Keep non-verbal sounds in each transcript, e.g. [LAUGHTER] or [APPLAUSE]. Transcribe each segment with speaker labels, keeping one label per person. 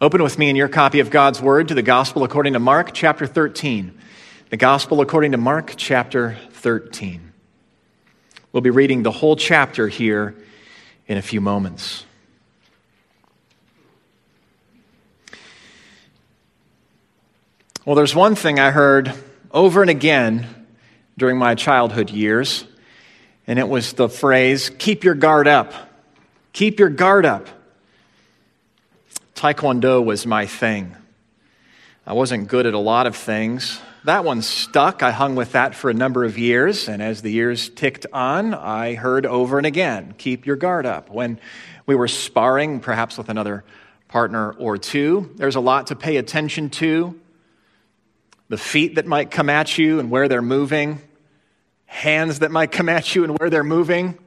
Speaker 1: Open with me in your copy of God's Word to the Gospel according to Mark chapter 13. The Gospel according to Mark chapter 13. We'll be reading the whole chapter here in a few moments. Well, there's one thing I heard over and again during my childhood years, and it was the phrase, keep your guard up. Keep your guard up. Taekwondo was my thing. I wasn't good at a lot of things. That one stuck. I hung with that for a number of years, and as the years ticked on, I heard over and again keep your guard up. When we were sparring, perhaps with another partner or two, there's a lot to pay attention to. The feet that might come at you and where they're moving, hands that might come at you and where they're moving,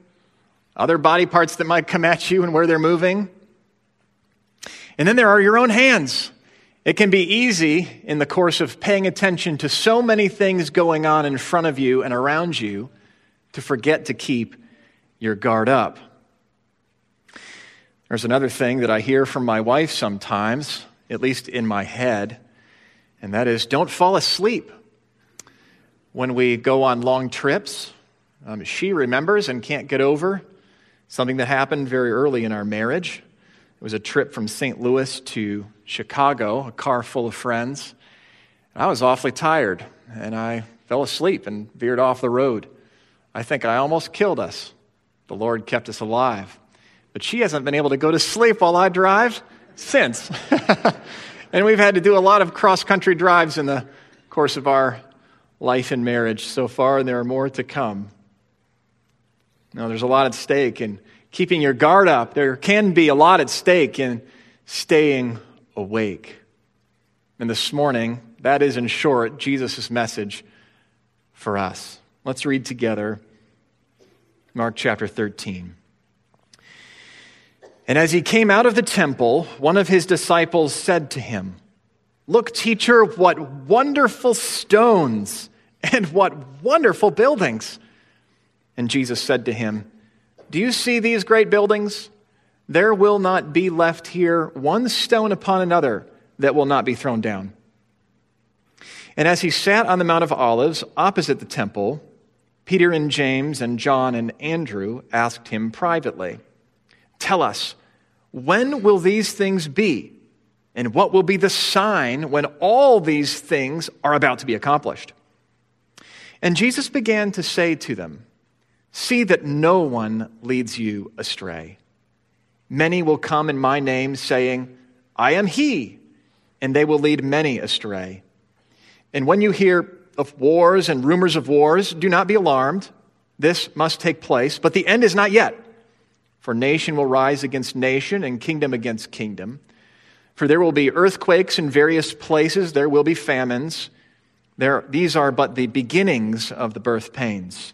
Speaker 1: other body parts that might come at you and where they're moving. And then there are your own hands. It can be easy in the course of paying attention to so many things going on in front of you and around you to forget to keep your guard up. There's another thing that I hear from my wife sometimes, at least in my head, and that is don't fall asleep. When we go on long trips, um, she remembers and can't get over something that happened very early in our marriage. It was a trip from St. Louis to Chicago, a car full of friends. and I was awfully tired, and I fell asleep and veered off the road. I think I almost killed us. The Lord kept us alive. But she hasn't been able to go to sleep while I drive since. [LAUGHS] and we've had to do a lot of cross country drives in the course of our life and marriage so far, and there are more to come. Now, there's a lot at stake, and keeping your guard up. There can be a lot at stake in staying awake. And this morning, that is in short Jesus' message for us. Let's read together Mark chapter 13. And as he came out of the temple, one of his disciples said to him, Look, teacher, what wonderful stones and what wonderful buildings. And Jesus said to him, do you see these great buildings? There will not be left here one stone upon another that will not be thrown down. And as he sat on the Mount of Olives opposite the temple, Peter and James and John and Andrew asked him privately, Tell us, when will these things be? And what will be the sign when all these things are about to be accomplished? And Jesus began to say to them, See that no one leads you astray. Many will come in my name, saying, I am he, and they will lead many astray. And when you hear of wars and rumors of wars, do not be alarmed. This must take place, but the end is not yet. For nation will rise against nation, and kingdom against kingdom. For there will be earthquakes in various places, there will be famines. There, these are but the beginnings of the birth pains.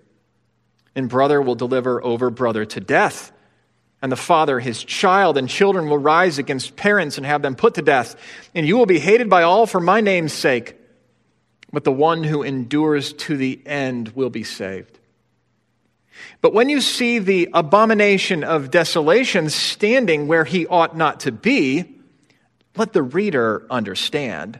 Speaker 1: and brother will deliver over brother to death. And the father his child, and children will rise against parents and have them put to death. And you will be hated by all for my name's sake. But the one who endures to the end will be saved. But when you see the abomination of desolation standing where he ought not to be, let the reader understand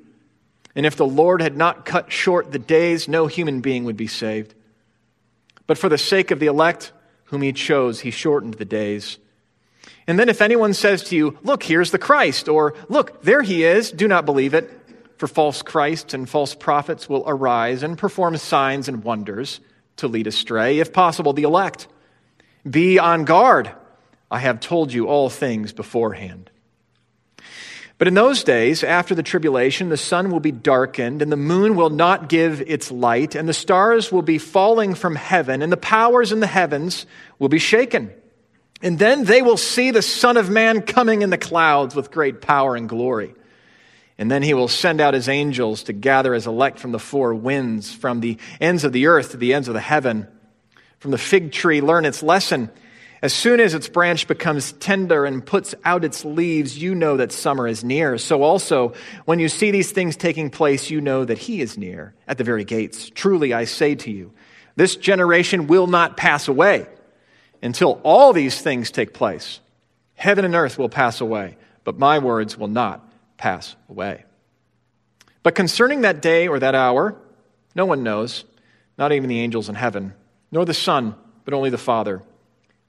Speaker 1: And if the Lord had not cut short the days, no human being would be saved. But for the sake of the elect whom he chose, he shortened the days. And then if anyone says to you, Look, here's the Christ, or Look, there he is, do not believe it. For false Christs and false prophets will arise and perform signs and wonders to lead astray, if possible, the elect. Be on guard. I have told you all things beforehand. But in those days, after the tribulation, the sun will be darkened, and the moon will not give its light, and the stars will be falling from heaven, and the powers in the heavens will be shaken. And then they will see the Son of Man coming in the clouds with great power and glory. And then he will send out his angels to gather his elect from the four winds, from the ends of the earth to the ends of the heaven. From the fig tree, learn its lesson. As soon as its branch becomes tender and puts out its leaves, you know that summer is near. So also, when you see these things taking place, you know that he is near at the very gates. Truly, I say to you, this generation will not pass away until all these things take place. Heaven and earth will pass away, but my words will not pass away. But concerning that day or that hour, no one knows, not even the angels in heaven, nor the Son, but only the Father.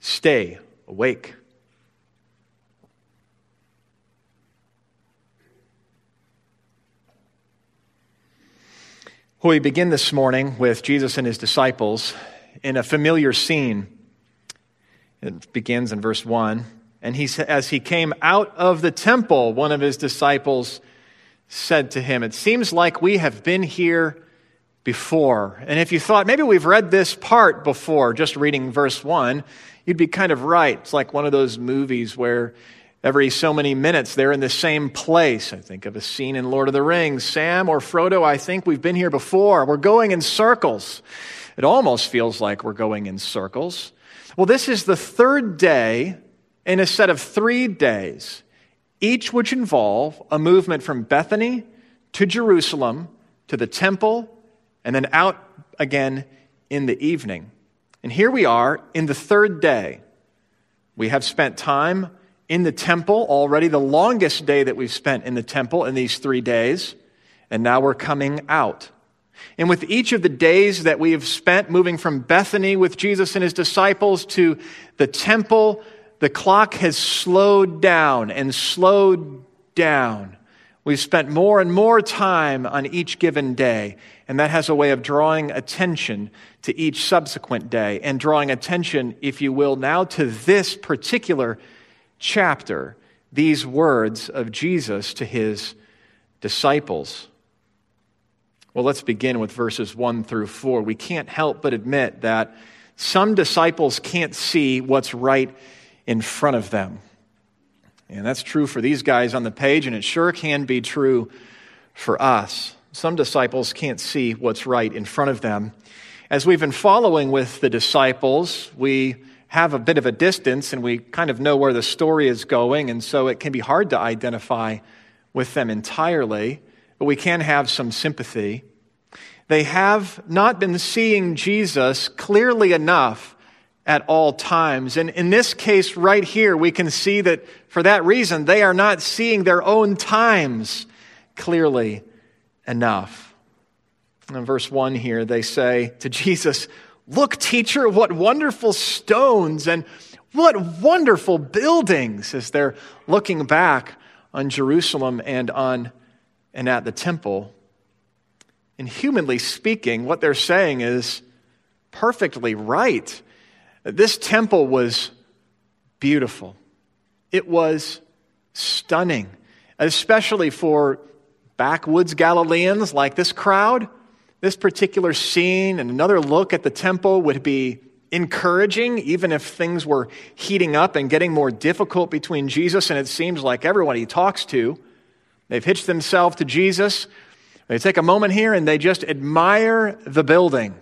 Speaker 1: stay awake. We begin this morning with Jesus and his disciples in a familiar scene. It begins in verse 1. And he, as he came out of the temple, one of his disciples said to him, It seems like we have been here before. And if you thought maybe we've read this part before, just reading verse 1, you'd be kind of right. It's like one of those movies where every so many minutes they're in the same place. I think of a scene in Lord of the Rings. Sam or Frodo, I think we've been here before. We're going in circles. It almost feels like we're going in circles. Well, this is the third day in a set of three days, each which involve a movement from Bethany to Jerusalem to the temple and then out again in the evening. And here we are in the third day. We have spent time in the temple already, the longest day that we've spent in the temple in these three days, and now we're coming out. And with each of the days that we have spent moving from Bethany with Jesus and his disciples to the temple the clock has slowed down and slowed down. We've spent more and more time on each given day, and that has a way of drawing attention to each subsequent day and drawing attention, if you will, now to this particular chapter, these words of Jesus to his disciples. Well, let's begin with verses 1 through 4. We can't help but admit that some disciples can't see what's right in front of them. And that's true for these guys on the page, and it sure can be true for us. Some disciples can't see what's right in front of them. As we've been following with the disciples, we have a bit of a distance and we kind of know where the story is going, and so it can be hard to identify with them entirely, but we can have some sympathy. They have not been seeing Jesus clearly enough at all times. And in this case, right here, we can see that for that reason, they are not seeing their own times clearly enough. In verse 1 here, they say to Jesus, Look, teacher, what wonderful stones and what wonderful buildings as they're looking back on Jerusalem and on and at the temple. And humanly speaking, what they're saying is perfectly right. This temple was beautiful. It was stunning, especially for backwoods Galileans like this crowd. This particular scene and another look at the temple would be encouraging, even if things were heating up and getting more difficult between Jesus and it seems like everyone he talks to. They've hitched themselves to Jesus. They take a moment here and they just admire the building.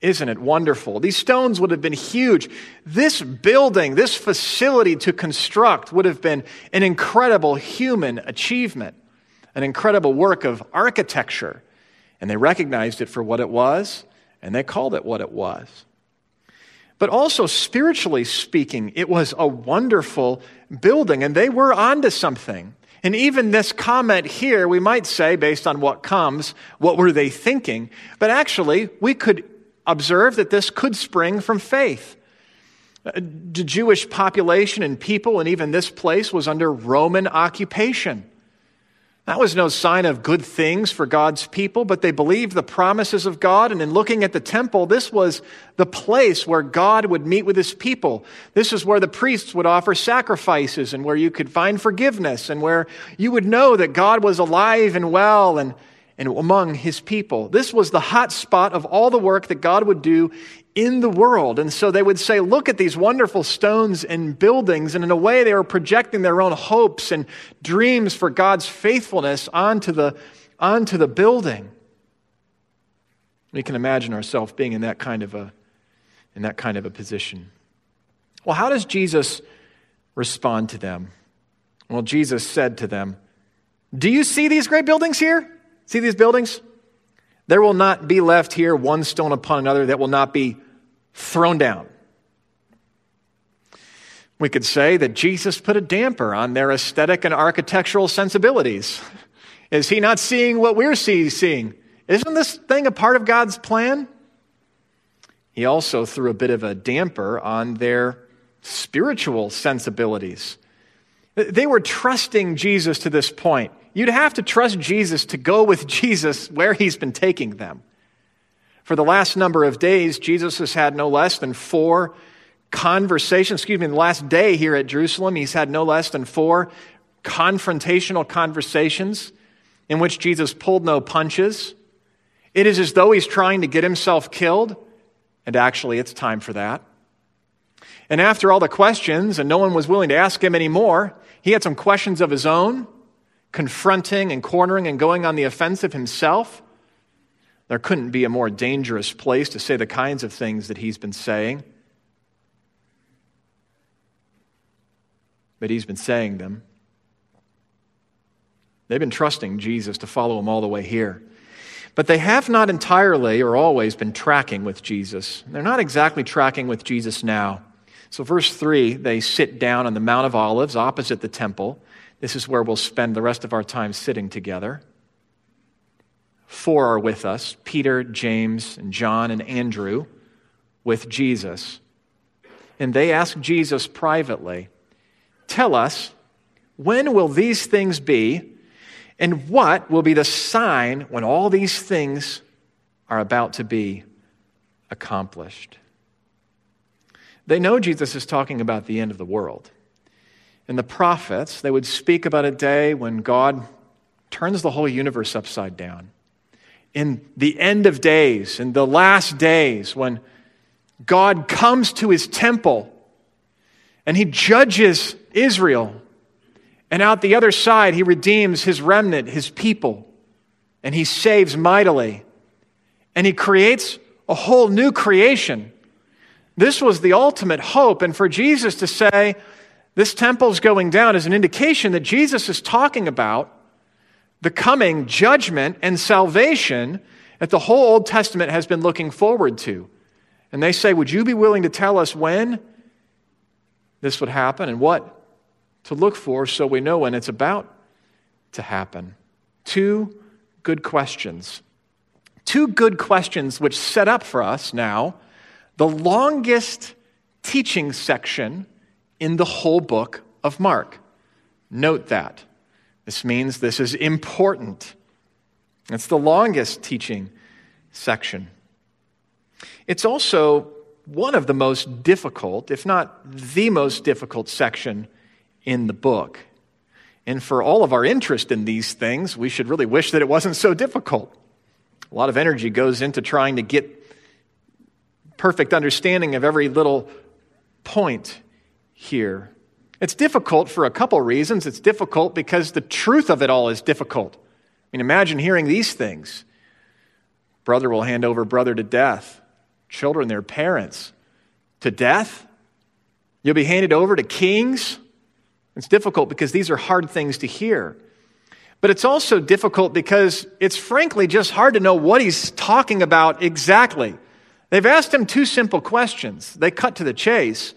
Speaker 1: Isn't it wonderful? These stones would have been huge. This building, this facility to construct would have been an incredible human achievement. An incredible work of architecture. And they recognized it for what it was, and they called it what it was. But also, spiritually speaking, it was a wonderful building, and they were onto something. And even this comment here, we might say, based on what comes, what were they thinking? But actually, we could observe that this could spring from faith. Uh, the Jewish population and people, and even this place, was under Roman occupation. That was no sign of good things for God's people, but they believed the promises of God. And in looking at the temple, this was the place where God would meet with his people. This is where the priests would offer sacrifices and where you could find forgiveness and where you would know that God was alive and well and, and among his people. This was the hot spot of all the work that God would do in the world. And so they would say, Look at these wonderful stones and buildings. And in a way, they were projecting their own hopes and dreams for God's faithfulness onto the, onto the building. We can imagine ourselves being in that kind of a, in that kind of a position. Well, how does Jesus respond to them? Well, Jesus said to them, Do you see these great buildings here? See these buildings? There will not be left here one stone upon another that will not be thrown down. We could say that Jesus put a damper on their aesthetic and architectural sensibilities. Is he not seeing what we're seeing? Isn't this thing a part of God's plan? He also threw a bit of a damper on their spiritual sensibilities. They were trusting Jesus to this point. You'd have to trust Jesus to go with [LAUGHS] Jesus where he's been taking them. For the last number of days, Jesus has had no less than four conversations. Excuse me, the last day here at Jerusalem, he's had no less than four confrontational conversations in which Jesus pulled no punches. It is as though he's trying to get himself killed, and actually, it's time for that. And after all the questions, and no one was willing to ask him anymore, he had some questions of his own confronting and cornering and going on the offensive himself. There couldn't be a more dangerous place to say the kinds of things that he's been saying. But he's been saying them. They've been trusting Jesus to follow him all the way here. But they have not entirely or always been tracking with Jesus. They're not exactly tracking with Jesus now. So, verse 3, they sit down on the Mount of Olives opposite the temple. This is where we'll spend the rest of our time sitting together. Four are with us Peter, James, and John, and Andrew with Jesus. And they ask Jesus privately, Tell us, when will these things be? And what will be the sign when all these things are about to be accomplished? They know Jesus is talking about the end of the world and the prophets, they would speak about a day when God turns the whole universe upside down. In the end of days, in the last days, when God comes to his temple and he judges Israel. And out the other side, he redeems his remnant, his people, and he saves mightily. And he creates a whole new creation. This was the ultimate hope. And for Jesus to say, this temple's going down is an indication that Jesus is talking about the coming judgment and salvation that the whole Old Testament has been looking forward to. And they say, Would you be willing to tell us when this would happen and what to look for so we know when it's about to happen? Two good questions. Two good questions which set up for us now the longest teaching section in the whole book of Mark. Note that. This means this is important. It's the longest teaching section. It's also one of the most difficult, if not the most difficult section in the book. And for all of our interest in these things, we should really wish that it wasn't so difficult. A lot of energy goes into trying to get perfect understanding of every little point here. It's difficult for a couple reasons. It's difficult because the truth of it all is difficult. I mean, imagine hearing these things brother will hand over brother to death, children their parents to death. You'll be handed over to kings. It's difficult because these are hard things to hear. But it's also difficult because it's frankly just hard to know what he's talking about exactly. They've asked him two simple questions. They cut to the chase.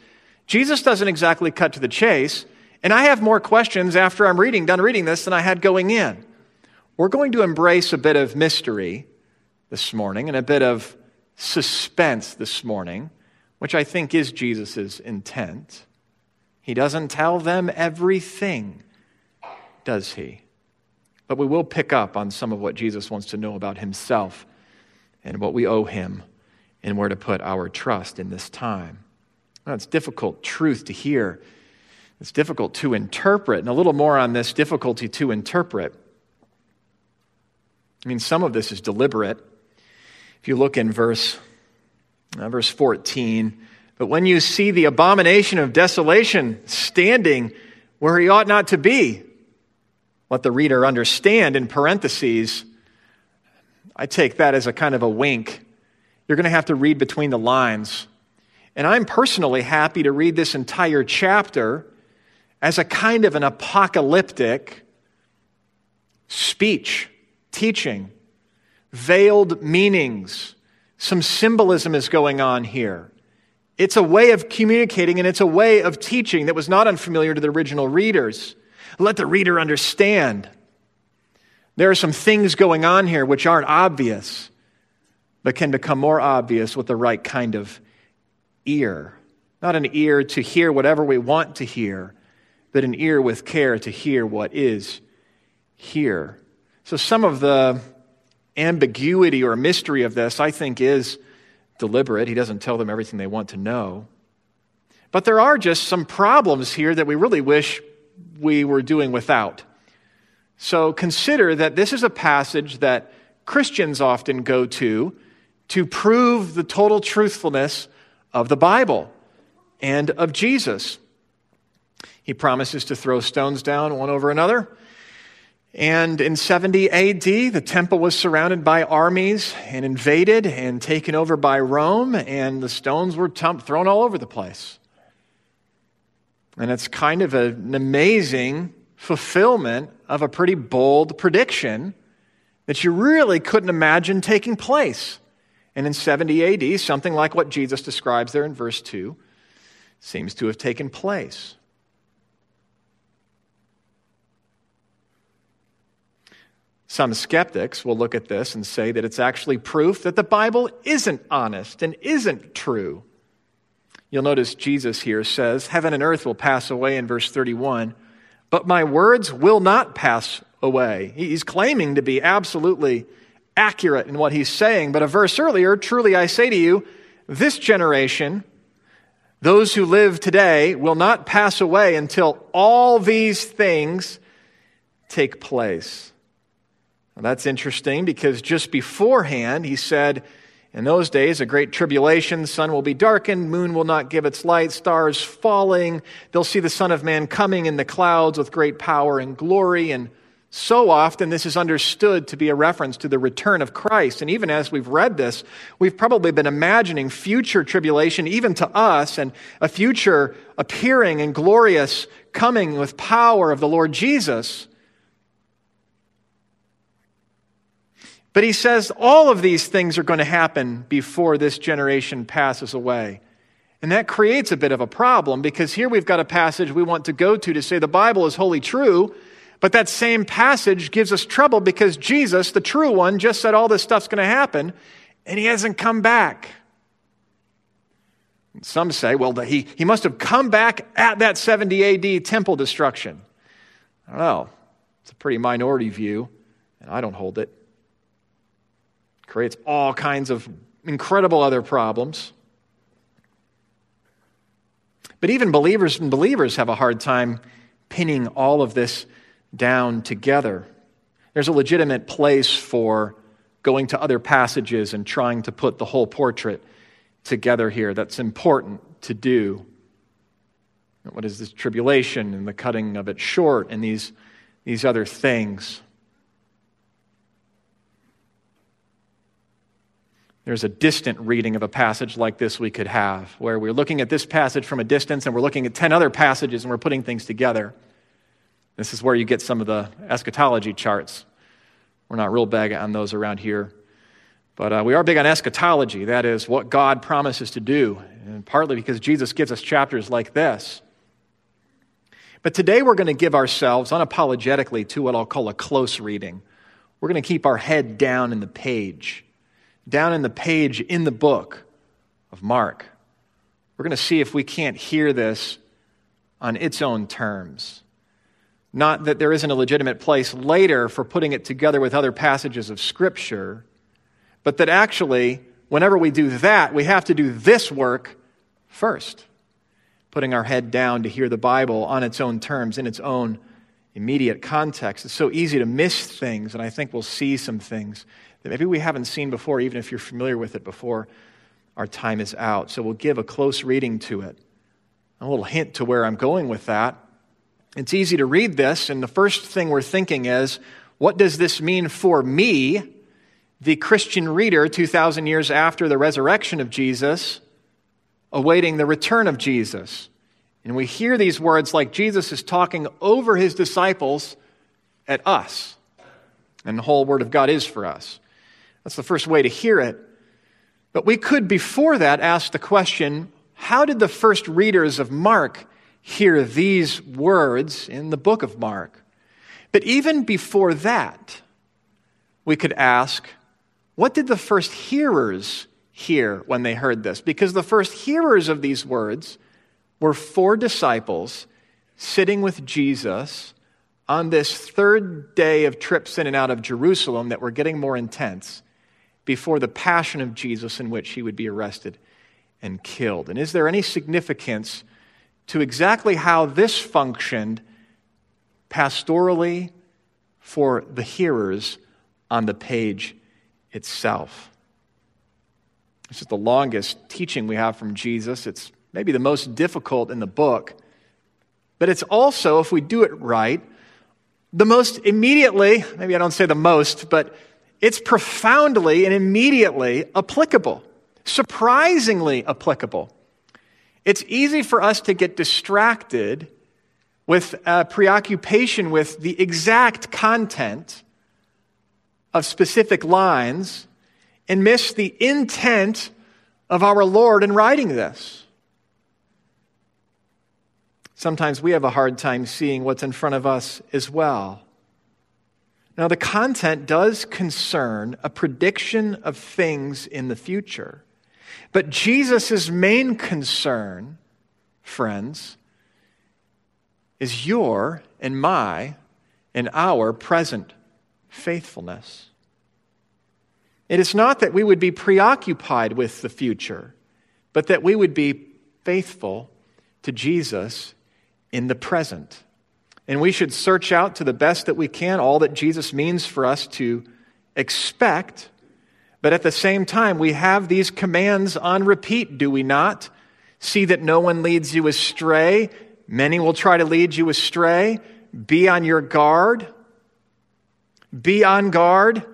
Speaker 1: Jesus doesn't exactly cut to the chase, and I have more questions after I'm reading, done reading this than I had going in. We're going to embrace a bit of mystery this morning and a bit of suspense this morning, which I think is Jesus' intent. He doesn't tell them everything, does he? But we will pick up on some of what Jesus wants to know about himself and what we owe him and where to put our trust in this time. Now, it's difficult truth to hear. It's difficult to interpret. And a little more on this difficulty to interpret. I mean, some of this is deliberate. If you look in verse, uh, verse 14, but when you see the abomination of desolation standing where he ought not to be, let the reader understand in parentheses. I take that as a kind of a wink. You're going to have to read between the lines. And I'm personally happy to read this entire chapter as a kind of an apocalyptic speech, teaching, veiled meanings. Some symbolism is going on here. It's a way of communicating and it's a way of teaching that was not unfamiliar to the original readers. Let the reader understand. There are some things going on here which aren't obvious, but can become more obvious with the right kind of ear. Not an ear to hear whatever we want to hear, but an ear with care to hear what is here. So, some of the ambiguity or mystery of this, I think, is deliberate. He doesn't tell them everything they want to know. But there are just some problems here that we really wish we were doing without. So consider that this is a passage that Christians often go to to prove the total truthfulness of the Bible and of Jesus. He promises to throw stones down one over another. And in 70 AD, the temple was surrounded by armies and invaded and taken over by Rome, and the stones were thrown all over the place. And it's kind of an amazing fulfillment of a pretty bold prediction that you really couldn't imagine taking place. And in 70 AD, something like what Jesus describes there in verse 2 seems to have taken place. Some skeptics will look at this and say that it's actually proof that the Bible isn't honest and isn't true. You'll notice Jesus here says, Heaven and earth will pass away in verse 31, but my words will not pass away. He's claiming to be absolutely accurate in what he's saying, but a verse earlier, truly I say to you, this generation, those who live today, will not pass away until all these things take place. That's interesting because just beforehand, he said, in those days, a great tribulation, sun will be darkened, moon will not give its light, stars falling. They'll see the Son of Man coming in the clouds with great power and glory. And so often, this is understood to be a reference to the return of Christ. And even as we've read this, we've probably been imagining future tribulation, even to us, and a future appearing and glorious coming with power of the Lord Jesus. But he says all of these things are going to happen before this generation passes away. And that creates a bit of a problem because here we've got a passage we want to go to to say the Bible is wholly true, but that same passage gives us trouble because Jesus, the true one, just said all this stuff's going to happen and he hasn't come back. Some say, well, he, he must have come back at that 70 AD temple destruction. I don't know. It's a pretty minority view, and I don't hold it. it creates all kinds of incredible other problems. But even believers and believers have a hard time pinning all of this down together. There's a legitimate place for going to other passages and trying to put the whole portrait together here. That's important to do. What is this tribulation and the cutting of it short and these, these other things? There's a distant reading of a passage like this we could have, where we're looking at this passage from a distance and we're looking at 10 other passages and we're putting things together. This is where you get some of the eschatology charts. We're not real big on those around here. But uh, we are big on eschatology. That is what God promises to do, and partly because Jesus gives us chapters like this. But today we're going to give ourselves unapologetically to what I'll call a close reading. We're going to keep our head down in the page, down in the page in the book of Mark. We're going to see if we can't hear this on its own terms. Not that there isn't a legitimate place later for putting it together with other passages of Scripture, but that actually, whenever we do that, we have to do this work first. Putting our head down to hear the Bible on its own terms, in its own immediate context. It's so easy to miss things, and I think we'll see some things that maybe we haven't seen before, even if you're familiar with it before our time is out. So we'll give a close reading to it. A little hint to where I'm going with that. It's easy to read this, and the first thing we're thinking is, what does this mean for me, the Christian reader, 2,000 years after the resurrection of Jesus, awaiting the return of Jesus? And we hear these words like Jesus is talking over his disciples at us. And the whole Word of God is for us. That's the first way to hear it. But we could, before that, ask the question how did the first readers of Mark hear these words in the book of Mark? But even before that, we could ask what did the first hearers hear when they heard this? Because the first hearers of these words were four disciples sitting with Jesus on this third day of trips in and out of Jerusalem that were getting more intense before the passion of Jesus in which he would be arrested and killed. And is there any significance to exactly how this functioned pastorally for the hearers on the page itself? This is the longest teaching we have from Jesus. It's maybe the most difficult in the book. But it's also, if we do it right, the most immediately, maybe I don't say the most, but it's profoundly and immediately applicable, surprisingly applicable. It's easy for us to get distracted with a preoccupation with the exact content of specific lines and miss the intent of our Lord in writing this. Sometimes we have a hard time seeing what's in front of us as well. Now, the content does concern a prediction of things in the future. But Jesus' main concern, friends, is your and my and our present faithfulness. It is not that we would be preoccupied with the future, but that we would be faithful to Jesus in the present. And we should search out to the best that we can all that Jesus means for us to expect. But at the same time, we have these commands on repeat, do we not? See that no one leads you astray. Many will try to lead you astray. Be on your guard. Be on guard.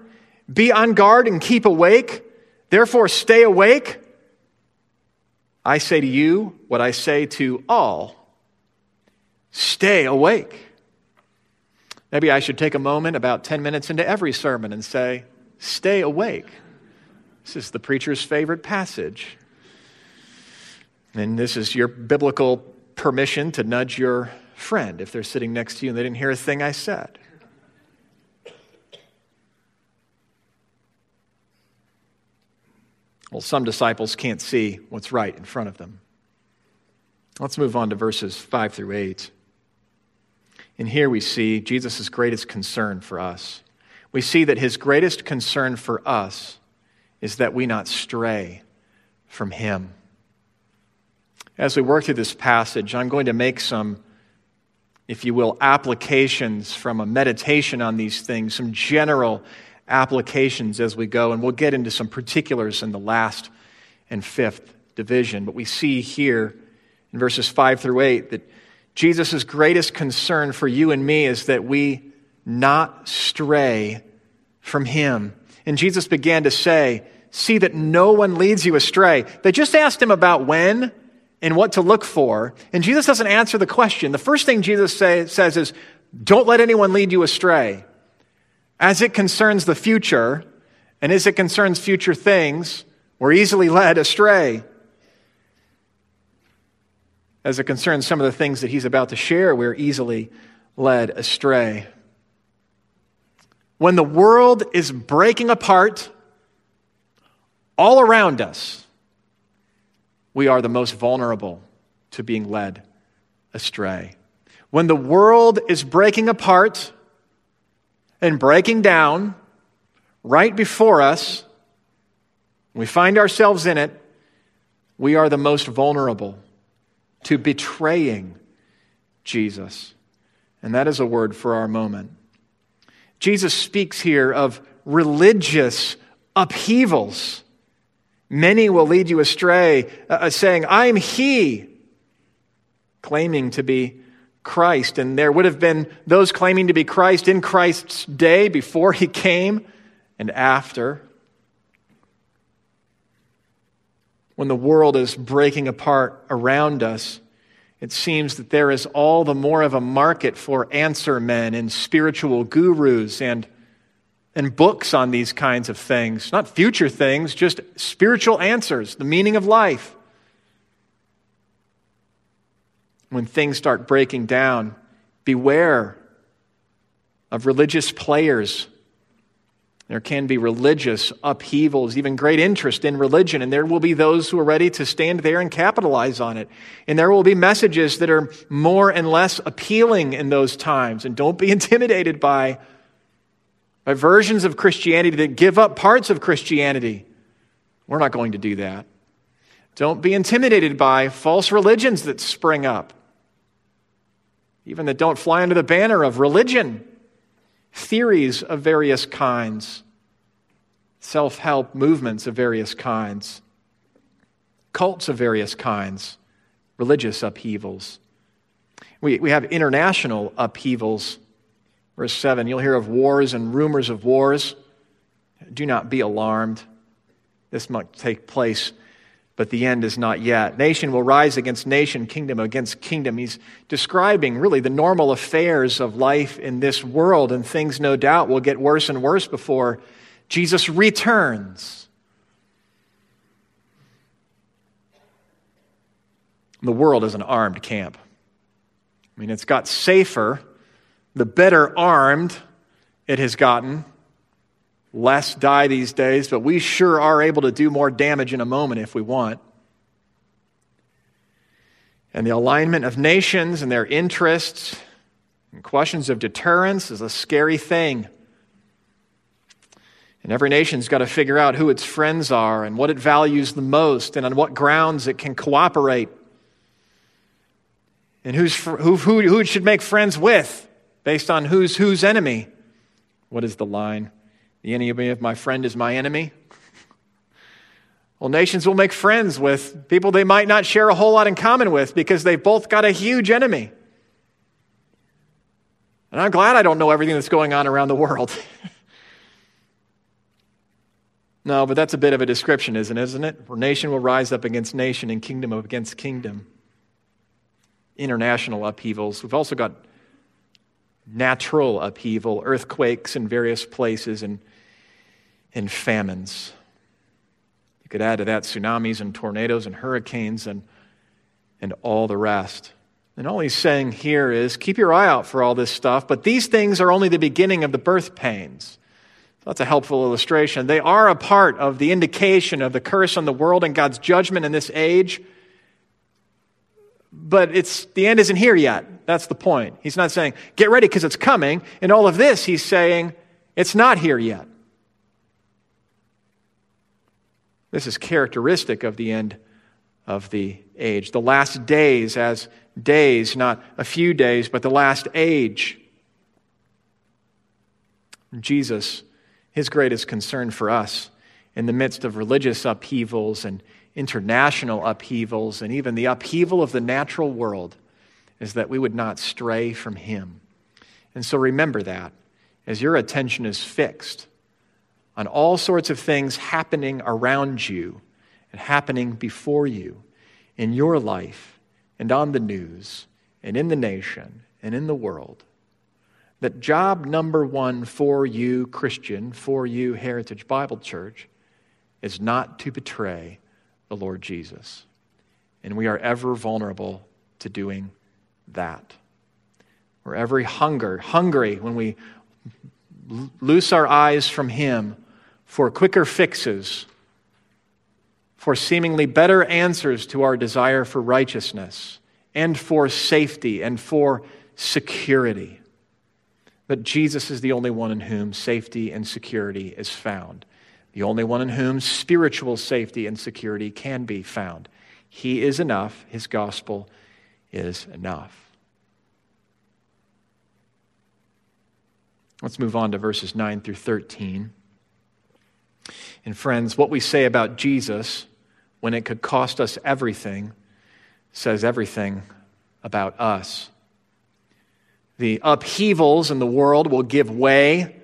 Speaker 1: Be on guard and keep awake. Therefore, stay awake. I say to you what I say to all Stay awake. Maybe I should take a moment about 10 minutes into every sermon and say, Stay awake. This is the preacher's favorite passage. And this is your biblical permission to nudge your friend if they're sitting next to you and they didn't hear a thing I said. Well, some disciples can't see what's right in front of them. Let's move on to verses 5 through 8. And here we see Jesus' greatest concern for us. We see that his greatest concern for us is that we not stray from him. As we work through this passage, I'm going to make some, if you will, applications from a meditation on these things, some general applications as we go, and we'll get into some particulars in the last and fifth division. But we see here in verses 5 through 8 that Jesus' greatest concern for you and me is that we not stray from him. And Jesus began to say, See that no one leads you astray. They just asked him about when and what to look for. And Jesus doesn't answer the question. The first thing Jesus say, says is, don't let anyone lead you astray. As it concerns the future, and as it concerns future things, we're easily led astray. As it concerns some of the things that he's about to share, we're easily led astray. When the world is breaking apart all around us, we are the most vulnerable to being led astray. When the world is breaking apart and breaking down right before us, we find ourselves in it, we are the most vulnerable to betraying Jesus. And that is a word for our moment. Jesus speaks here of religious upheavals. Many will lead you astray, uh, uh saying, I'm He, claiming to be Christ. And there would have been those claiming to be Christ in Christ's day before He came and after. When the world is breaking apart around us, it seems that there is all the more of a market for answer men and spiritual gurus and, and books on these kinds of things. Not future things, just spiritual answers, the meaning of life. When things start breaking down, beware of religious players there can be religious upheavals, even great interest in religion, and there will be those who are ready to stand there and capitalize on it. And there will be messages that are more and less appealing in those times. And don't be [LAUGHS] intimidated by, by versions of Christianity that give up parts of Christianity. We're not going to do that. Don't be intimidated by false religions that spring up, even that don't fly under the banner of religion theories of various kinds, self help movements of various kinds, cults of various kinds, religious upheavals. We, we have international upheavals. Verse 7 you'll hear of wars and rumors of wars. Do not be alarmed. This might take place but the end is not yet. Nation will rise against nation, kingdom against kingdom. He's describing really the normal affairs of life in this world, and things no doubt will get worse and worse before Jesus returns. The world is an armed camp. I mean, it's got safer the better armed it has gotten less die these days, but we sure are able to do more damage in a moment if we want. And the alignment of nations and their interests and questions of deterrence is a scary thing. And every nation's got to figure out who its friends are and what it values the most and on what grounds it can cooperate. And who's, who, who, who it should make friends with based on who's whose enemy. What is the line? The enemy of my friend is my enemy. Well, nations will make friends with people they might not share a whole lot in common with because they've both got a huge enemy. And I'm glad I don't know everything that's going on around the world. [LAUGHS] no, but that's a bit of a description, isn't it? Isn't it? Where nation will rise up against nation and kingdom against kingdom. International upheavals. We've also got natural upheaval, earthquakes in various places, and, and famines. You could add to that tsunamis and tornadoes and hurricanes and, and all the rest. And all he's saying here is keep your eye out for all this stuff, but these things are only the beginning of the birth pains. That's a helpful illustration. They are a part of the indication of the curse on the world and God's judgment in this age. But it's, the end isn't here yet. That's the point. He's not saying, get ready because it's coming. In all of this, he's saying, it's not here yet. This is characteristic of the end of the age. The last days, as days, not a few days, but the last age. Jesus, his greatest concern for us in the midst of religious upheavals and international upheavals and even the upheaval of the natural world is that we would not stray from Him. And so remember that as your attention is fixed on all sorts of things happening around you and happening before you in your life and on the news and in the nation and in the world. that job number one for you, Christian, for you, Heritage Bible Church, is not to betray the Lord Jesus. And we are ever vulnerable to doing that. We're ever hunger, hungry when we loose our eyes from Him for quicker fixes, for seemingly better answers to our desire for righteousness, and for safety and for security. But Jesus is the only one in whom safety and security is found, the only one in whom spiritual safety and security can be found. He is enough, His gospel is enough. Let's move on to verses 9 through 13. And friends, what we say about Jesus when it could cost us everything says everything about us. The upheavals in the world will give way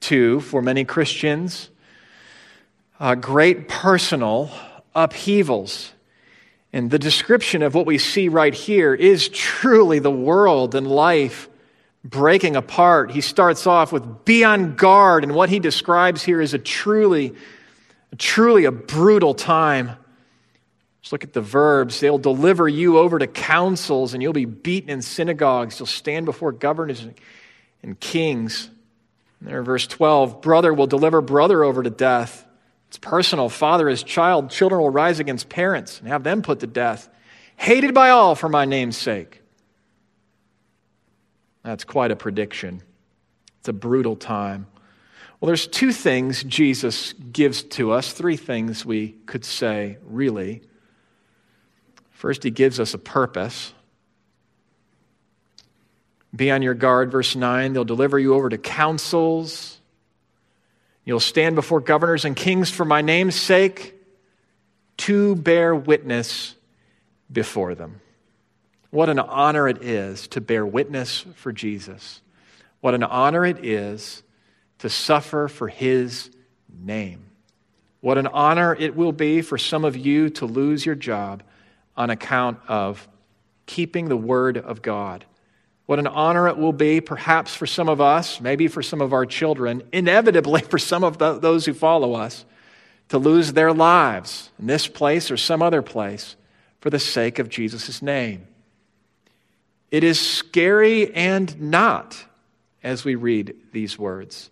Speaker 1: to, for many Christians, uh, great personal upheavals. And the description of what we see right here is truly the world and life breaking apart. He starts off with be on guard, and what he describes here is a truly, truly a brutal time. Just look at the verbs. They'll deliver you over to councils, and you'll be beaten in synagogues. You'll stand before governors and kings. There, verse 12 brother will deliver brother over to death. It's personal. Father is child. Children will rise against parents and have them put to death. Hated by all for my name's sake. That's quite a prediction. It's a brutal time. Well, there's two things Jesus gives to us, three things we could say, really. First, he gives us a purpose. Be on your guard, verse 9. They'll deliver you over to councils. You'll stand before governors and kings for my name's sake to bear witness before them. What an honor it is to bear witness for Jesus. What an honor it is to suffer for his name. What an honor it will be for some of you to lose your job on account of keeping the word of God. What an honor it will be, perhaps for some of us, maybe for some of our children, inevitably [LAUGHS] for some of the, those who follow us, to lose their lives in this place or some other place for the sake of Jesus' name. It is scary and not as we read these words.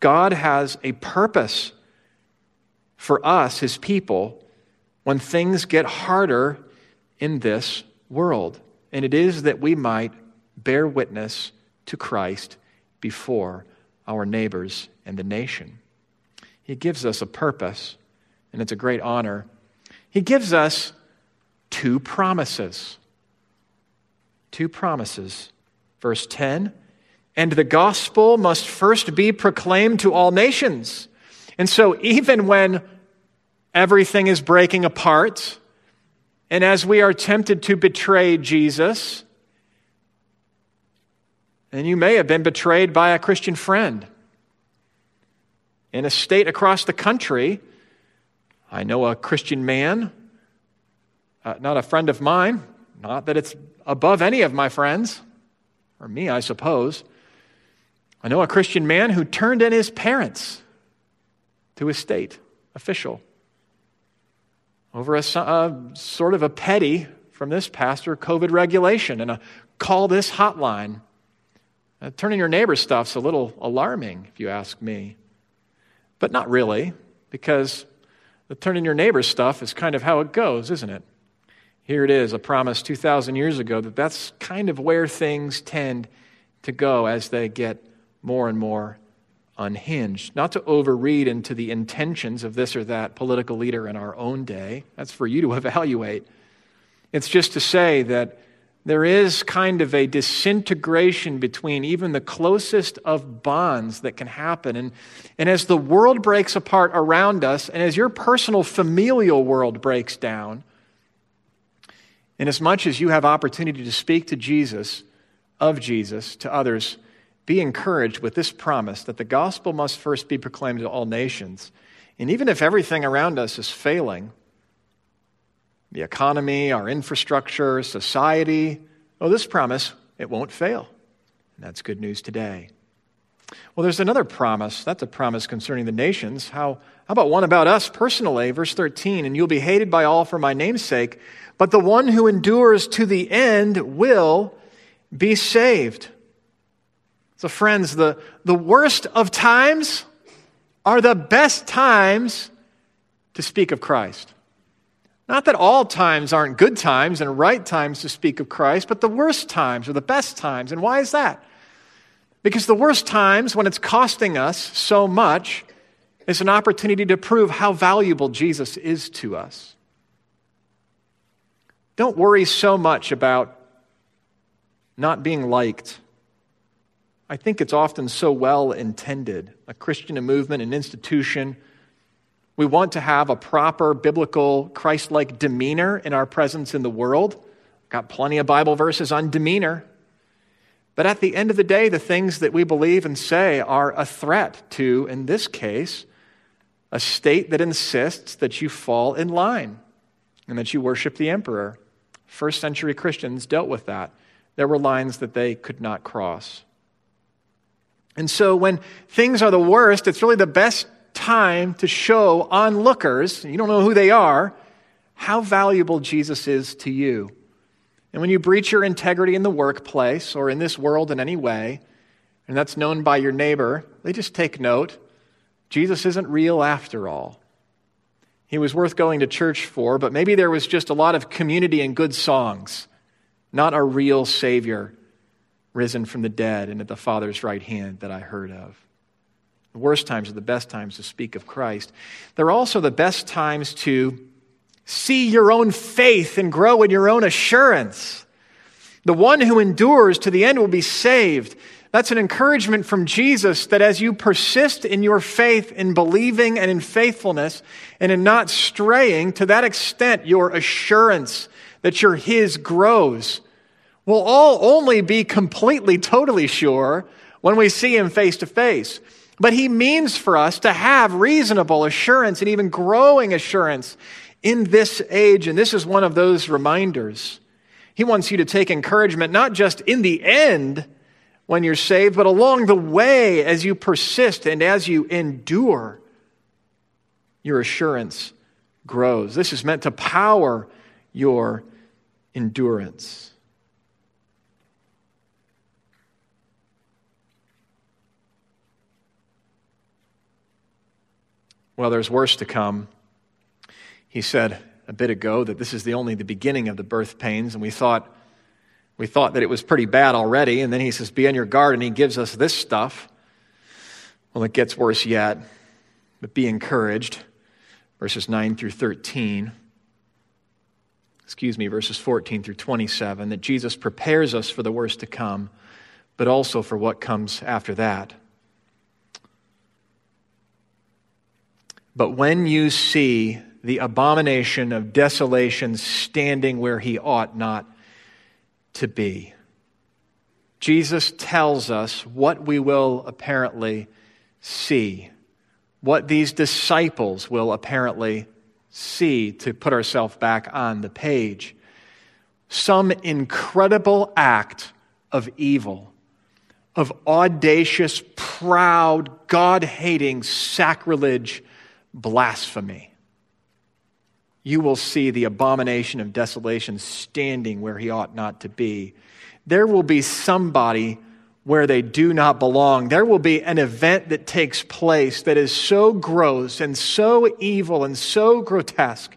Speaker 1: God has a purpose for us, his people, when things get harder in this world. And it is that we might bear witness to Christ before our neighbors and the nation. He gives us a purpose, and it's a great honor. He gives us two promises two promises. Verse 10 And the gospel must first be proclaimed to all nations. And so, even when everything is breaking apart, and as we are tempted to betray Jesus, and you may have been betrayed by a Christian friend in a state across the country. I know a Christian man, uh, not a friend of mine, not that it's above any of my friends, or me, I suppose. I know a Christian man who turned in his parents to a state official over a, a, sort of a petty from this pastor COVID regulation and a call this hotline. Uh, turning your neighbor stuff's a little alarming, if you ask me. But not really, because the turning your neighbor's stuff is kind of how it goes, isn't it? Here it is, a promise 2,000 years ago that that's kind of where things tend to go as they get more and more unhinged. Not to overread into the intentions of this or that political leader in our own day, that's for you to [LAUGHS] evaluate. It's just to say that there is kind of a disintegration between even the closest of bonds that can happen. And, and as the world breaks apart around us, and as your personal familial world breaks down, and as much as you have opportunity to speak to Jesus, of Jesus, to others, be encouraged with this promise that the gospel must first be proclaimed to all nations. And even if everything around us is failing, the economy, our infrastructure, society. Oh, this promise, it won't fail. And that's good news today. Well, there's another promise. That's a promise concerning the nations. How, how about one about us personally? Verse 13, and you'll be hated by all for my name's sake, but the one who endures to the end will be saved. So, friends, the, the worst of times are the best times to speak of Christ. Not that all times aren't good times and right times to speak of Christ, but the worst times are the best times. And why is that? Because the worst times, when it's costing us so much, is an opportunity to prove how valuable Jesus is to us. Don't worry so much about not being liked. I think it's often so well intended. A Christian a movement, an institution, we want to have a proper biblical Christ like demeanor in our presence in the world. Got plenty of Bible verses on demeanor. But at the end of the day, the things that we believe and say are a threat to, in this case, a state that insists that you fall in line and that you worship the emperor. First century Christians dealt with that. There were lines that they could not cross. And so when things are the worst, it's really the best time to show onlookers, you don't know who they are, how valuable Jesus is to you. And when you breach your integrity in the workplace or in this world in any way, and that's known by your neighbor, they just take note Jesus isn't real after all. He was worth going to church for, but maybe there was just a lot of community and good songs, not a real Savior risen from the dead and at the Father's right hand that I heard of. The worst times are the best times to speak of Christ. They're also the best times to see your own faith and grow in your own assurance. The one who endures to the end will be saved. That's an encouragement from Jesus that as you persist in your faith, in believing and in faithfulness, and in not straying, to that extent, your assurance that you're His grows. We'll all only be completely, totally sure when we see Him face to face. But He means for us to have reasonable assurance and even growing assurance in this age. And this is one of those reminders. He wants you to take encouragement not just in the end when you're saved, but along the way as you persist and as you endure, your assurance grows. This is meant to power your endurance. Well, there's worse to come. He said a bit ago that this is the only the beginning of the birth pains, and we thought we thought that it was pretty bad already, and then he says, Be on your guard, and he gives us this stuff. Well, it gets worse yet, but be encouraged. Verses 9 through 13. Excuse me, verses 14 through 27, that Jesus prepares us for the worst to come, but also for what comes after that. But when you see the abomination of desolation standing where he ought not to be. Jesus tells us what we will apparently see, what these disciples will apparently see to put ourselves back on the page. Some incredible act of evil, of audacious, proud, God hating sacrilege, blasphemy you will see the abomination of desolation standing where he ought not to be. There will be somebody where they do not belong. There will be an event that takes place that is so gross and so evil and so grotesque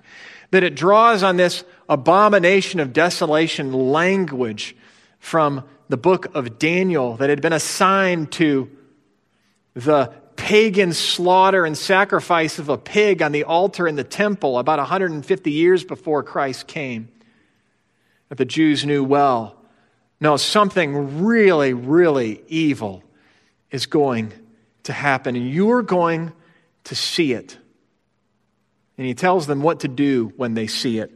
Speaker 1: that it draws on this abomination of desolation language from the book of Daniel that had been assigned to the pagan slaughter and sacrifice of a pig on the altar in the temple about 150 years before Christ came that the Jews knew well. No, something really, really evil is going to happen, and you're going to see it. And he tells them what to do when they see it.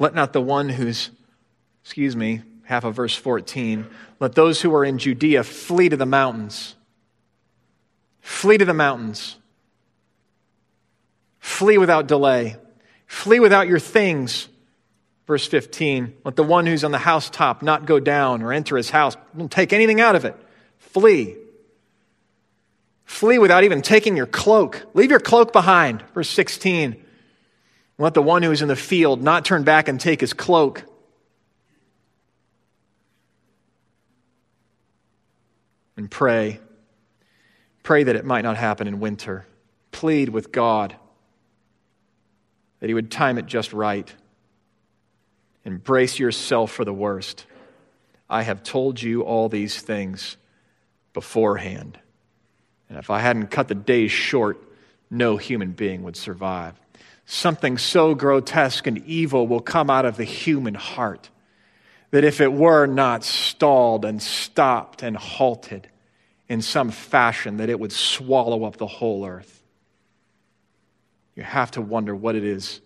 Speaker 1: Let not the one who's, excuse me, half of verse 14, let those who are in Judea flee to the mountains. Flee to the mountains. Flee without delay. Flee without your things. Verse 15 Let the one who's on the housetop not go down or enter his house. Don't take anything out of it. Flee. Flee without even taking your cloak. Leave your cloak behind. Verse 16 Let the one who is in the field not turn back and take his cloak. And pray. Pray that it might not happen in winter. Plead with God that He would time it just right. Embrace yourself for the worst. I have told you all these things beforehand. And if I hadn't cut the days short, no human being would survive. Something so grotesque and evil will come out of the human heart that if it were not stalled and stopped and halted in some fashion, that it would swallow up the whole earth. You have to wonder what it is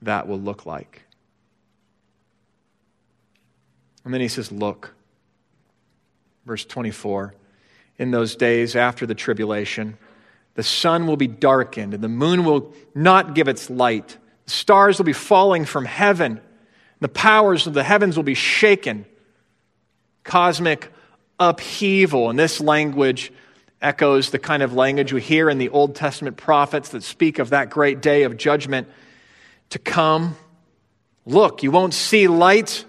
Speaker 1: that will look like. And then he says, Look. Verse 24 In those days after the tribulation, the sun will be darkened, and the moon will not give its light. The stars will be falling from heaven. The powers of the heavens will be shaken. Cosmic upheaval. And this language echoes the kind of language we hear in the Old Testament prophets that speak of that great day of judgment to come. Look, you won't see light,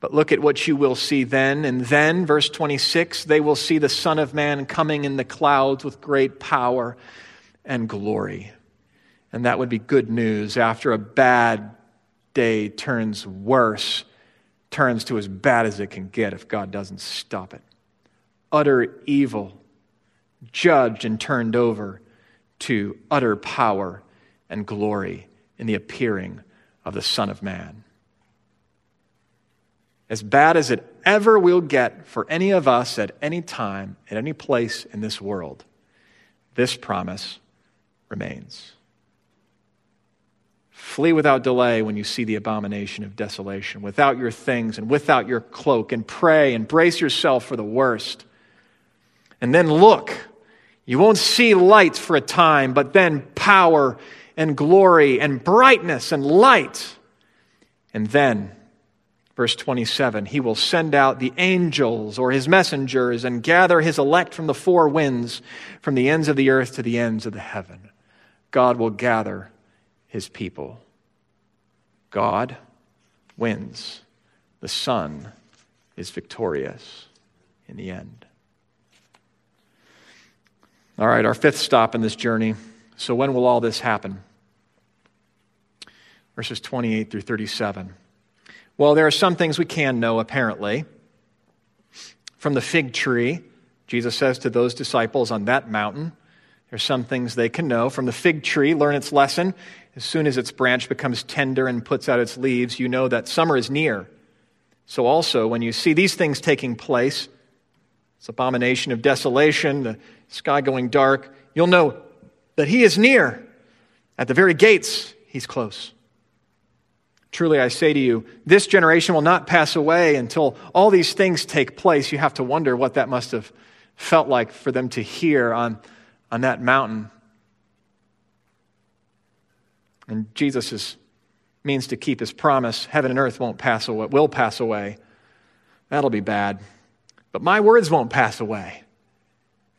Speaker 1: but look at what you will see then. And then, verse 26, they will see the Son of Man coming in the clouds with great power and glory. And that would be good news after a bad day turns worse, turns to as bad as it can get if God doesn't stop it. Utter evil, judged and turned over to utter power and glory in the appearing of the Son of Man. As bad as it ever will get for any of us at any time, at any place in this world, this promise remains. Flee without delay when you see the abomination of desolation, without your things and without your cloak, and pray and brace yourself for the worst. And then look. You won't see light for a time, but then power and glory and brightness and light. And then, verse 27, he will send out the angels or his messengers and gather his elect from the four winds, from the ends of the earth to the ends of the heaven. God will gather his people. God wins. The Son is victorious in the end. All right, our fifth stop in this journey. So, when will all this happen? Verses 28 through 37. Well, there are some things we can know, apparently. From the fig tree, Jesus says to those disciples on that mountain, there's some things they can know. From the fig tree, learn its lesson. As soon as its branch becomes tender and puts out its leaves, you know that summer is near. So, also, when you see these things taking place, this abomination of desolation, the sky going dark, you'll know that He is near. At the very gates, He's close. Truly, I say to you, this generation will not pass away until all these things take place. You have to wonder what that must have felt like for them to hear on, on that mountain. And Jesus is, means to keep his promise. Heaven and earth won't pass away, will pass away. That'll be bad. But my words won't pass away.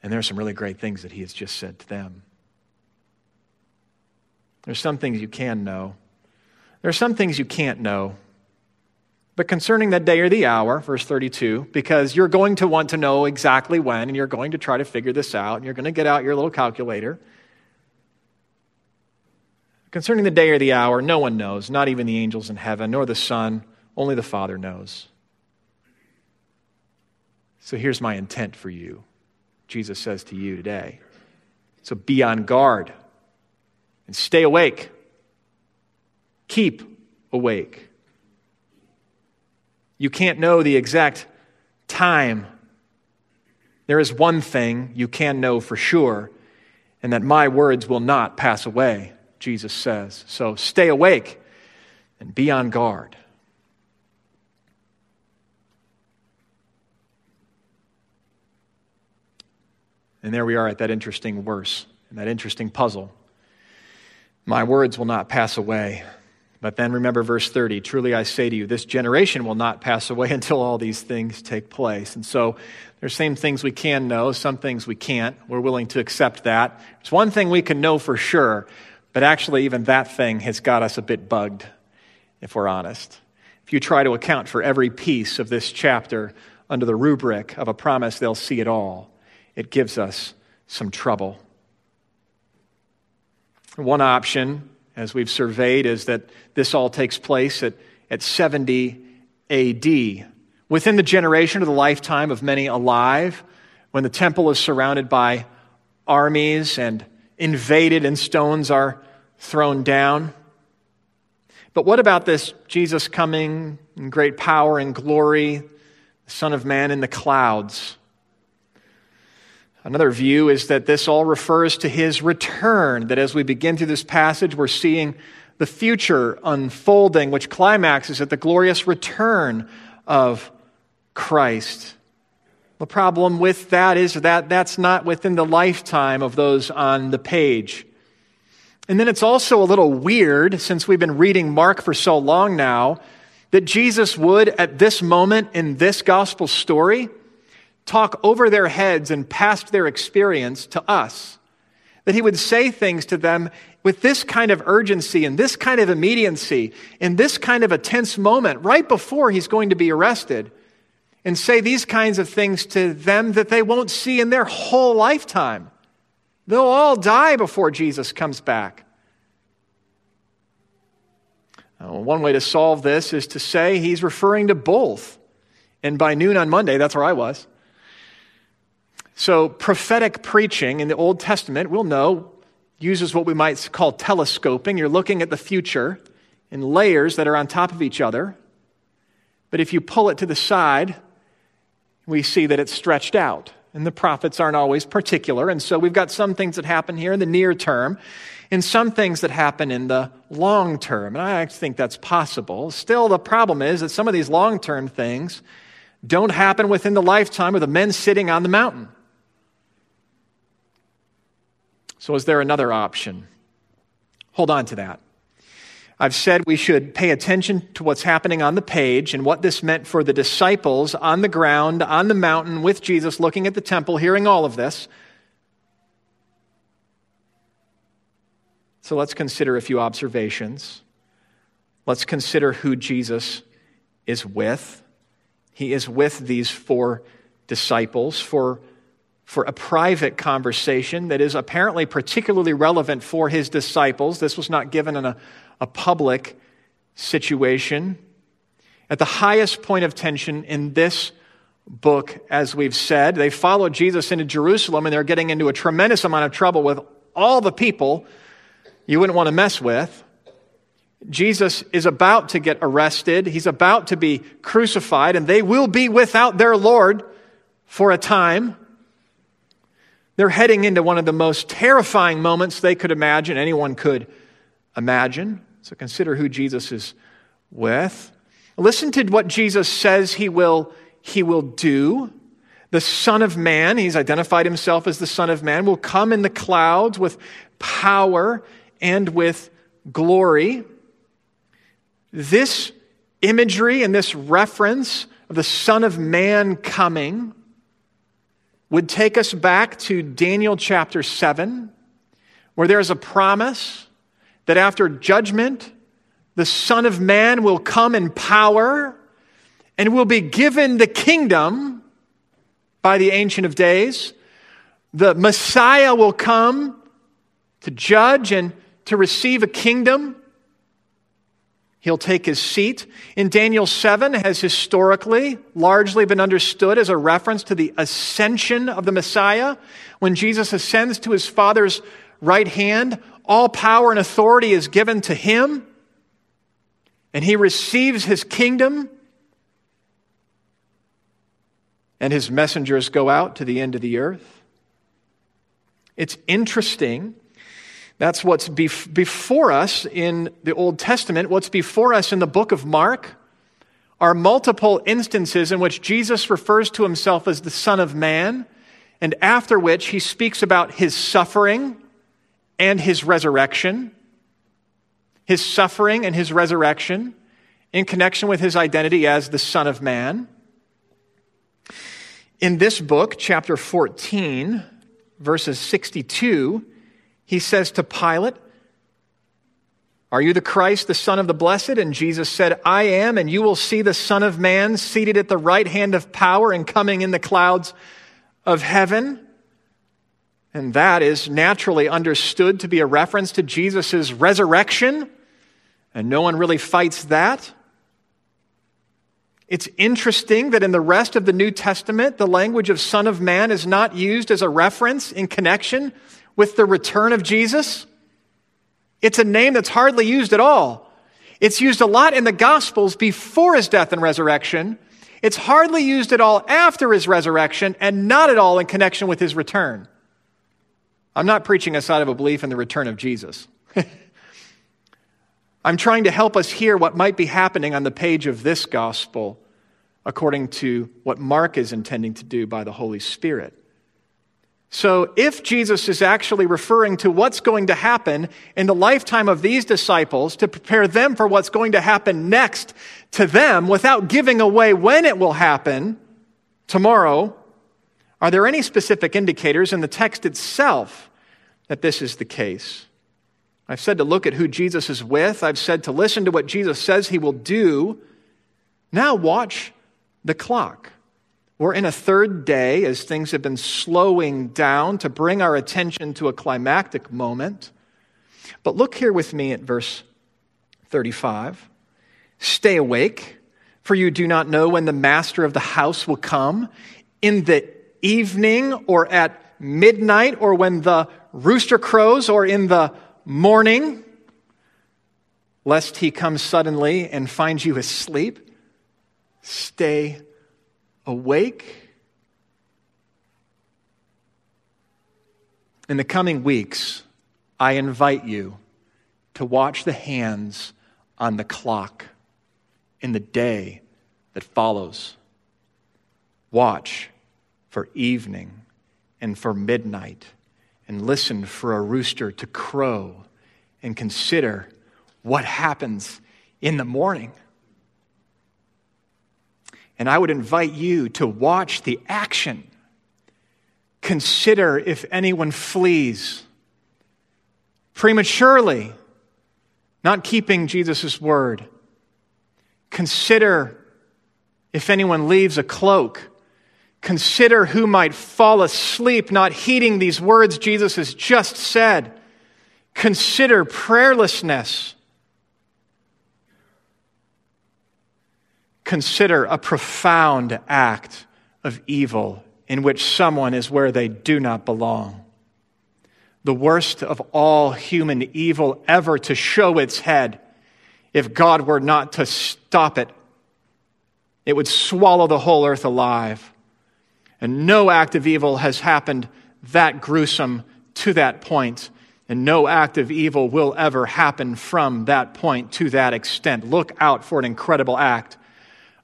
Speaker 1: And there are some really great things that he has just said to them. There's some things you can know. There are some things you can't know. But concerning that day or the hour, verse 32, because you're going to want to know exactly when, and you're going to try to figure this out, and you're going to get out your little calculator. Concerning the day or the hour, no one knows, not even the angels in heaven, nor the Son, only the Father knows. So here's my intent for you. Jesus says to you today. So be on guard and stay awake. Keep awake. You can't know the exact time. There is one thing you can know for sure, and that my words will not pass away, Jesus says. So stay awake and be on guard. And there we are at that interesting verse and that interesting puzzle. My words will not pass away. But then remember verse 30 Truly I say to you, this generation will not pass away [LAUGHS] until all these things take place. And so there's some things we can know, some things we can't. We're willing to accept that. There's one thing we can know for sure, but actually, even that thing has got us a bit bugged, if we're honest. If you try to account for every piece of this chapter under the rubric of a promise, they'll see it all. It gives us some trouble. One option, as we've surveyed, is that this all takes place at, at 70 AD, within the generation of the lifetime of many alive, when the temple is surrounded by armies and invaded and stones are thrown down. But what about this Jesus coming in great power and glory, the Son of Man in the clouds? Another view is that this all refers to his return, that as we begin through this passage, we're seeing the future unfolding, which climaxes at the glorious return of Christ. The problem with that is that that's not within the lifetime of those on the page. And then it's also a little weird, since we've been reading Mark for so long now, that Jesus would, at this moment in this gospel story, talk over their heads and past their experience to us. That he would say things to them with this kind of urgency and this kind of immediacy in this kind of a tense moment right before he's going to be arrested and say these kinds of things to them that they won't see in their whole lifetime. They'll all die before Jesus comes back. Uh, one way to solve this is to say he's referring to both. And by noon on Monday, that's where I was. So, prophetic preaching in the Old Testament, we'll know, uses what we might call telescoping. You're looking at the future in layers that are on top of each other. But if you pull it to the side, we see that it's stretched out. And the prophets aren't always particular. And so we've got some things that happen here in the near term and some things that happen in the long term. And I think that's possible. Still, the problem is that some of these long term things don't happen within the lifetime of the men sitting on the mountain. So, is there another option? Hold on to that. I've said we should pay attention to what's happening on the page and what this meant for the disciples on the ground, on the mountain with Jesus, looking at the temple, hearing all of this. So let's consider a few observations. Let's consider who Jesus is with. He is with these four disciples for for a private conversation that is apparently particularly relevant for his disciples. This was not given in a, a public situation. At the highest point of tension in this book, as we've said, they followed Jesus into Jerusalem and they're getting into a tremendous amount of trouble with all the people you wouldn't want to mess with. Jesus is about to get arrested. He's about to be crucified, and they will be without their Lord for a time. They're heading into one of the most terrifying moments they could imagine, anyone could imagine. So consider who Jesus is with. Listen to what Jesus says he will, he will do. The Son of Man, he's identified himself as the Son of Man, will come in the clouds with power and with glory. This imagery and this reference of the Son of Man coming would take us back to Daniel chapter 7, where there is a promise that after judgment, the Son of Man will come in power and will be given the kingdom by the Ancient of Days. The Messiah will come to judge and to receive a kingdom He'll take his seat. In Daniel 7 has historically largely been understood as a reference to the ascension of the Messiah. When Jesus ascends to his Father's right hand, all power and authority is given to him, and he receives his kingdom, and his messengers go out to the end of the earth. It's interesting that's what's bef- before us in the Old Testament. What's before us in the book of Mark are multiple instances in which Jesus refers to himself as the Son of Man, and after which he speaks about his suffering and his resurrection. his suffering and his resurrection in connection with his identity as the Son of Man. In this book, chapter 14, verses 62, he says to Pilate, Are you the Christ, the Son of the Blessed? And Jesus said, I am, and you will see the Son of Man seated at the right hand of power and coming in the clouds of heaven. And that is naturally understood to be a reference to Jesus' resurrection. And no one really fights that. It's interesting that in the rest of the New Testament, the language of Son of Man is not used as a reference in connection with the return of Jesus. It's a name that's hardly used at all. It's used a lot in the Gospels before his death and resurrection. It's hardly used at all after his resurrection, and not at all in connection with his return. I'm not preaching outside of a belief in the return of Jesus. [LAUGHS] I'm trying to help us hear what might be happening on the page of this gospel according to what Mark is intending to do by the Holy Spirit. So, if Jesus is actually referring to what's going to happen in the lifetime of these disciples to prepare them for what's going to happen next to them without giving away when it will happen tomorrow, are there any specific indicators in the text itself that this is the case? I've said to look at who Jesus is with. I've said to listen to what Jesus says he will do. Now watch the clock. We're in a third day as things have been slowing down to bring our attention to a climactic moment. But look here with me at verse 35. Stay awake, for you do not know when the master of the house will come in the evening or at midnight or when the rooster crows or in the morning, lest he come suddenly and find you asleep. Stay awake. In the coming weeks, I invite you to watch the hands on the clock in the day that follows. Watch for evening and for midnight and listen for a rooster to crow and consider what happens in the morning. And I would invite you to watch the action. Consider if anyone flees prematurely, not keeping Jesus' word. Consider if anyone leaves a cloak. Consider who might fall asleep, not heeding these words Jesus has just said. Consider prayerlessness. consider a profound act of evil in which someone is where they do not belong. The worst of all human evil ever to show its head, if God were not to stop it, it would swallow the whole earth alive. And no act of evil has happened that gruesome to that point, and no act of evil will ever happen from that point to that extent. Look out for an incredible act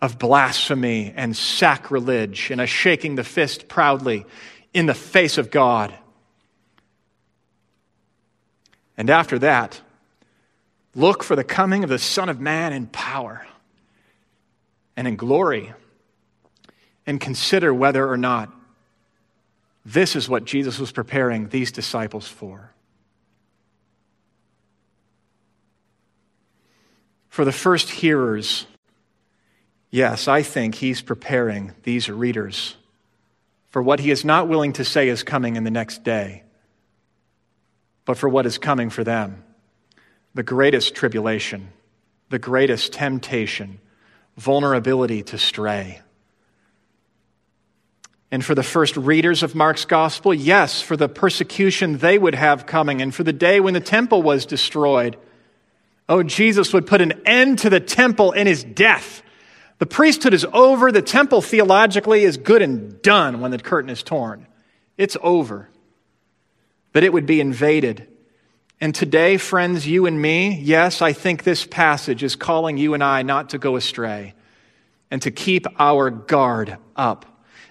Speaker 1: of blasphemy and sacrilege and a shaking the fist proudly in the face of God. And after that, look for the coming of the Son of Man in power and in glory, and consider whether or not this is what Jesus was preparing these disciples for. For the first hearers, Yes, I think he's preparing these readers for what he is not willing to say is coming in the next day, but for what is coming for them the greatest tribulation, the greatest temptation, vulnerability to stray. And for the first readers of Mark's gospel, yes, for the persecution they would have coming, and for the day when the temple was destroyed. Oh, Jesus would put an end to the temple in his death the priesthood is over. The temple theologically is good and done when the curtain is torn. It's over. But it would be invaded. And today, friends, you and me, yes, I think this passage is calling you and I not to go astray and to keep our guard up,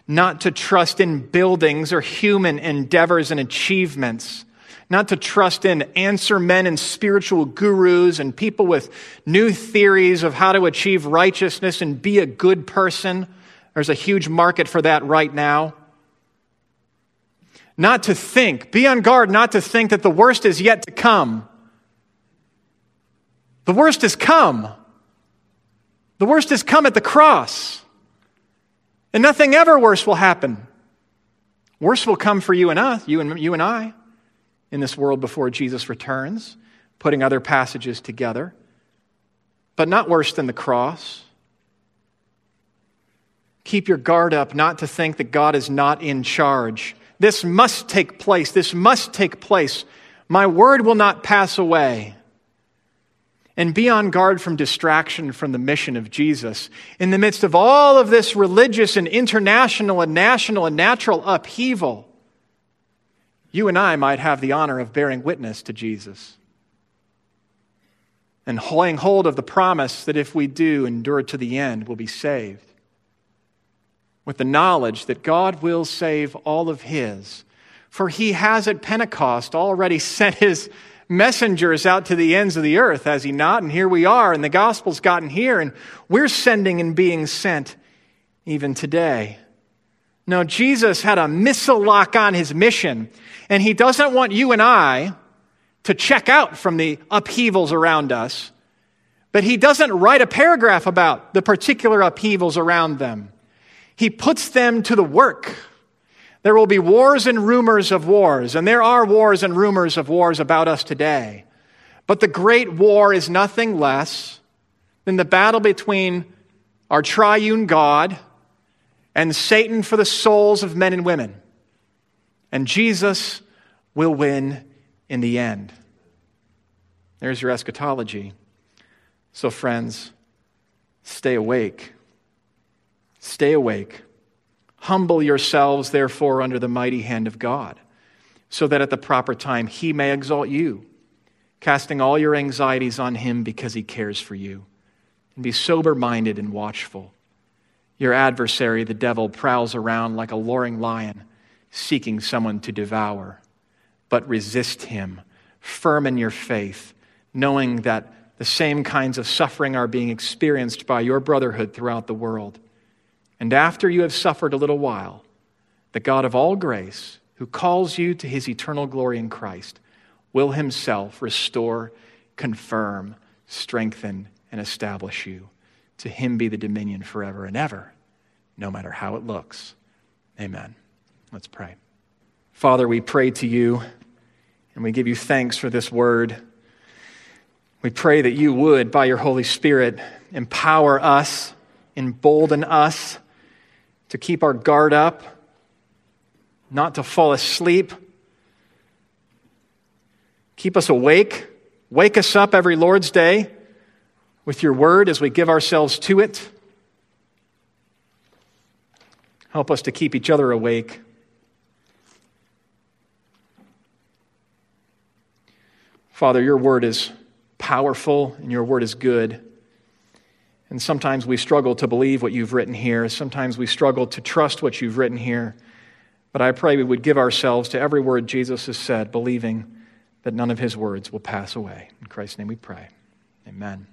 Speaker 1: not to trust in buildings or human endeavors and achievements, not to trust in answer men and spiritual gurus and people with new theories of how to achieve righteousness and be a good person. There's a huge market for that right now. Not to think, be on guard not to think that the worst is yet to come. The worst has come. The worst has come at the cross. And nothing ever worse will happen. Worse will come for you and us, you and, you and I in this world before Jesus returns, putting other passages together, but not worse than the cross. Keep your guard up not to think that God is not in charge. This must take place. This must take place. My word will not pass away. And be on guard from distraction from the mission of Jesus. In the midst of all of this religious and international and national and natural upheaval, you and I might have the honor of bearing witness to Jesus and laying hold of the promise that if we do endure to the end, we'll be saved. With the knowledge that God will save all of His. For He has at Pentecost already [LAUGHS] sent His messengers out to the ends of the earth, has He not? And here we are, and the gospel's gotten here, and we're sending and being sent even today. No, Jesus had a missile lock on his mission, and he doesn't want you and I to check out from the upheavals around us, but he doesn't write a paragraph about the particular upheavals around them. He puts them to the work. There will be wars and rumors of wars, and there are wars and rumors of wars about us today. But the great war is nothing less than the battle between our triune God and Satan for the souls of men and women. And Jesus will win in the end. There's your eschatology. So, friends, stay awake. Stay awake. Humble yourselves, therefore, under the mighty hand of God, so that at the proper time he may exalt you, casting all your anxieties on him because he cares for you. And be sober minded and watchful. Your adversary, the devil, prowls around like a roaring lion, seeking someone to devour. But resist him, firm in your faith, knowing that the same kinds of suffering are being experienced by your brotherhood throughout the world. And after you have suffered a little while, the God of all grace, who calls you to his eternal glory in Christ, will himself restore, confirm, strengthen, and establish you. To him be the dominion forever and ever, no matter how it looks. Amen. Let's pray. Father, we pray to you and we give you thanks for this word. We pray that you would, by your Holy Spirit, empower us, embolden us to keep our guard up, not to fall asleep. Keep us awake. Wake us up every Lord's Day with your word as we give ourselves to it. Help us to keep each other awake. Father, your word is powerful and your word is good. And sometimes we struggle to believe what you've written here. Sometimes we struggle to trust what you've written here. But I pray we would give ourselves to every word Jesus has said, believing that none of his words will pass away. In Christ's name we pray. Amen.